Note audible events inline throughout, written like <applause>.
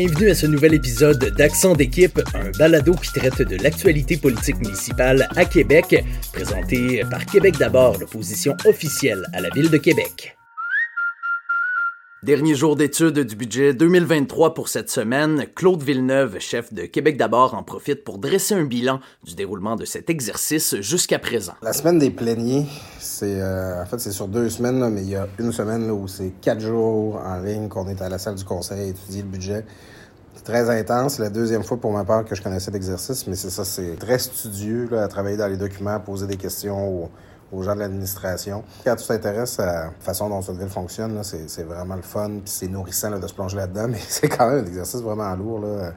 Bienvenue à ce nouvel épisode d'Accent d'équipe, un balado qui traite de l'actualité politique municipale à Québec, présenté par Québec d'abord, l'opposition officielle à la ville de Québec. Dernier jour d'étude du budget 2023 pour cette semaine, Claude Villeneuve, chef de Québec d'abord, en profite pour dresser un bilan du déroulement de cet exercice jusqu'à présent. La semaine des pléniers, c'est euh, en fait c'est sur deux semaines, mais il y a une semaine où c'est quatre jours en ligne qu'on est à la salle du conseil à étudier le budget. C'est très intense. La deuxième fois pour ma part que je connaissais l'exercice, mais c'est ça, c'est très studieux là, à travailler dans les documents, poser des questions aux gens de l'administration. Quand tu t'intéresses à la façon dont cette ville fonctionne, c'est vraiment le fun, puis c'est nourrissant là, de se plonger là-dedans, <laughs> mais c'est quand même un exercice vraiment lourd. Là.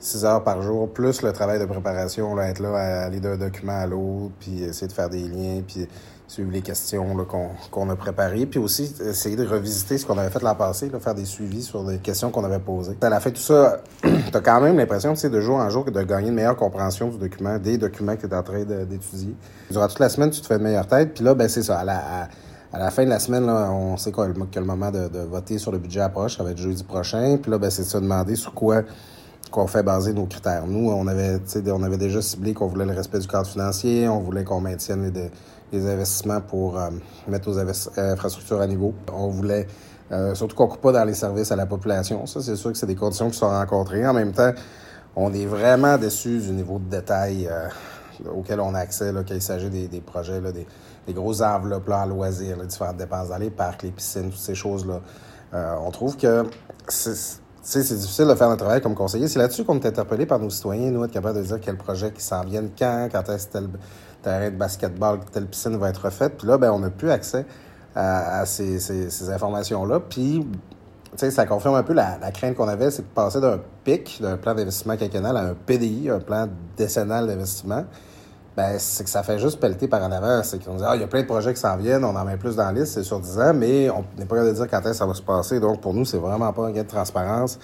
6 heures par jour, plus le travail de préparation, là, être là à aller d'un document à l'autre, puis essayer de faire des liens, puis suivre les questions qu'on a préparées, puis aussi essayer de revisiter ce qu'on avait fait l'an passé, là, faire des suivis sur des questions qu'on avait posées. À la fin tout ça, <clears throat> tu as quand même l'impression, de jour en jour, de gagner une meilleure compréhension du document, des documents que tu es en train d'étudier. Durant toute la semaine, tu te fais une meilleure tête, puis là, ben c'est ça. À la, à, la fin de la semaine, là, on sait quoi, que le moment de, de, voter sur le budget approche, ça va être jeudi prochain, puis là, ben, c'est de se demander sur quoi qu'on fait baser nos critères. Nous, on avait, on avait déjà ciblé qu'on voulait le respect du cadre financier, on voulait qu'on maintienne les, les investissements pour euh, mettre nos infrastructures à niveau. On voulait euh, surtout qu'on ne coupe pas dans les services à la population. Ça, c'est sûr que c'est des conditions qui sont rencontrées. En même temps, on est vraiment déçu du niveau de détail euh, auquel on a accès quand il s'agit des, projets, des, des grosses enveloppes là, loisirs, les différentes dépenses dans les parcs, les piscines, toutes ces choses-là. on trouve que c'est difficile de faire notre travail comme conseiller. C'est là-dessus qu'on est interpellé par nos citoyens, nous, être capable de dire quel projet qui s'en viennent, quand, quand est-ce tel terrain de basketball, telle piscine va être refaite. Puis là, ben, on n'a plus accès à, ces, ces, informations-là. Puis, tu sais, ça confirme un peu la, crainte qu'on avait, c'est de passer d'un PIC, d'un plan d'investissement quinquennal, à un PDI, un plan décennal d'investissement ben, c'est que ça fait juste pelleter par en avant. C'est qu'on dit, ah, il y a plein de projets qui s'en viennent, on en met plus dans la liste, c'est sur 10 ans, mais on n'est pas capable de dire quand est-ce que ça va se passer. Donc, pour nous, c'est vraiment pas un gain de transparence.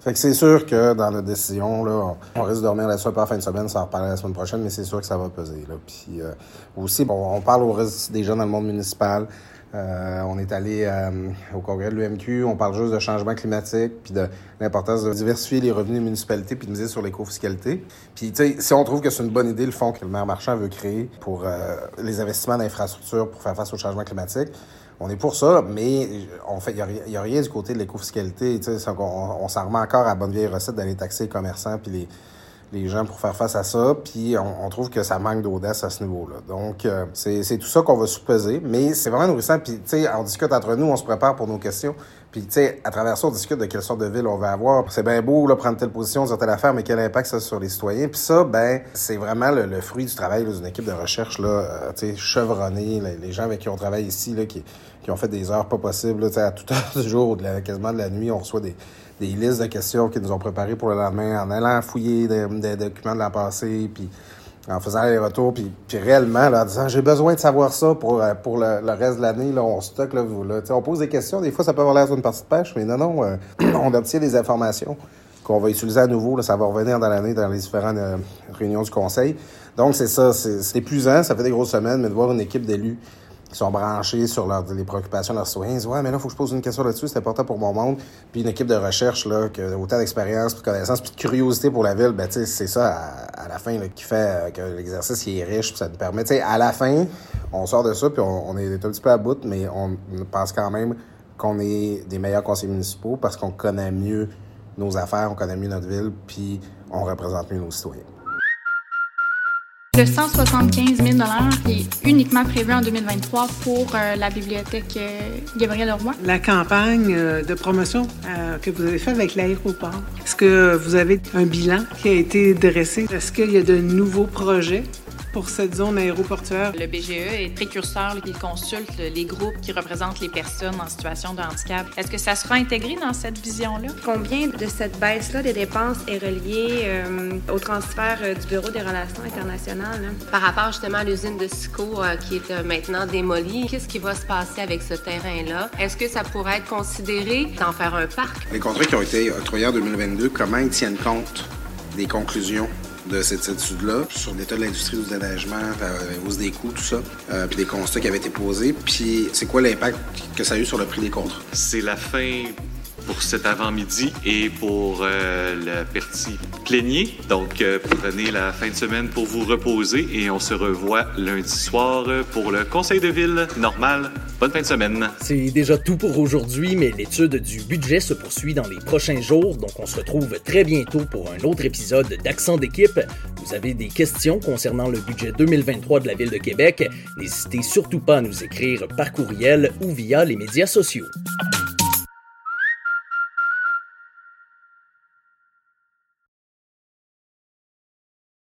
Fait que c'est sûr que dans la décision, là, on risque de dormir là-dessus un peu en fin de semaine, ça va reparler la semaine prochaine, mais c'est sûr que ça va peser. Là. Puis euh, aussi, bon, on parle au reste des gens dans le monde municipal. Euh, on est allé euh, au congrès de l'UMQ, on parle juste de changement climatique, puis de l'importance de diversifier les revenus des municipalités, puis de miser sur l'éco-fiscalité. Puis, tu sais, si on trouve que c'est une bonne idée, le fonds que le maire Marchand veut créer pour euh, les investissements d'infrastructures pour faire face au changement climatique, on est pour ça, mais on fait, il n'y a, rien du côté de l'éco-fiscalité. On, on s'en remet encore à bonne vieille recette d'aller taxer les commerçants puis les, les gens pour faire face à ça, puis on, trouve que ça manque d'audace à ce niveau-là. Donc, euh, c'est tout ça qu'on va sous-peser, mais c'est vraiment nourrissant, puis tu sais, on discute entre nous, on se prépare pour nos questions, puis tu sais, à travers ça, on discute de quelle sorte de ville on va avoir. C'est bien beau, là, prendre telle position, dire telle affaire, mais quel impact ça a sur les citoyens, puis ça, ben, c'est vraiment le, fruit du travail d'une équipe de recherche, là, euh, tu sais, chevronnée, les, gens avec qui on travaille ici, là, qui, qui ont fait des heures pas possibles, tu sais, à toute heure du jour, de la, quasiment de la nuit, on reçoit des des listes de questions qu'ils nous ont préparées pour le lendemain, en allant fouiller des, documents de la passée, puis en faisant les retours, puis, réellement, là, en disant j'ai besoin de savoir ça pour, euh, pour le, reste de l'année, là, on stocke, là, vous, là. on pose des questions, des fois ça peut avoir l'air d'une partie de pêche, mais non, non, euh, <clears throat> on obtient des informations qu'on va utiliser à nouveau, ça va revenir dans l'année dans les différentes euh, réunions du conseil. Donc c'est ça, c'est épuisant, ça fait des grosses semaines, mais de voir une équipe d'élus qui sont branchés sur les préoccupations de leurs citoyens. Ils disent Ouais, mais là, il faut que je pose une question là-dessus, c'est important pour mon monde. Puis une équipe de recherche là, qui a autant d'expérience, de connaissances, puis de curiosité pour la ville, ben, c'est ça à, la fin là, qui fait euh, que l'exercice est riche, puis ça nous permet. à la fin, on sort de ça, puis on, est un petit peu à bout, mais on pense quand même qu'on est des meilleurs conseillers municipaux parce qu'on connaît mieux nos affaires, on connaît mieux notre ville, puis on représente mieux nos citoyens. Le 175 000 qui est uniquement prévu en 2023 pour euh, la bibliothèque euh, Gabriel Leroy. La campagne euh, de promotion que vous avez faite avec l'aéroport, est-ce que vous avez un bilan qui a été dressé? Est-ce qu'il y a de nouveaux projets? Pour cette zone aéroportuaire. Le BGE est précurseur, il consulte les groupes qui représentent les personnes en situation de handicap. Est-ce que ça sera intégré dans cette vision-là? Combien de cette baisse-là des dépenses est reliée euh, au transfert euh, du Bureau des relations internationales? Par rapport justement à l'usine de SICO euh, qui est maintenant démolie, qu'est-ce qui va se passer avec ce terrain-là? Est-ce que ça pourrait être considéré d'en faire un parc? Les contrats qui ont été octroyés en 2022, comment ils tiennent compte des conclusions de cette étude-là sur l'état de l'industrie du déneigement, la euh, hausse des coûts, tout ça, euh, puis des constats qui avaient été posés, puis c'est quoi l'impact que ça a eu sur le prix des contrats? C'est la fin pour cet avant-midi et pour euh, le petit plénier. Donc, euh, prenez la fin de semaine pour vous reposer et on se revoit lundi soir pour le conseil de ville normal. Bonne fin de semaine. C'est déjà tout pour aujourd'hui, mais l'étude du budget se poursuit dans les prochains jours, donc on se retrouve très bientôt pour un autre épisode d'Accent d'équipe. Vous avez des questions concernant le budget 2023 de la Ville de Québec, n'hésitez surtout pas à nous écrire par courriel ou via les médias sociaux.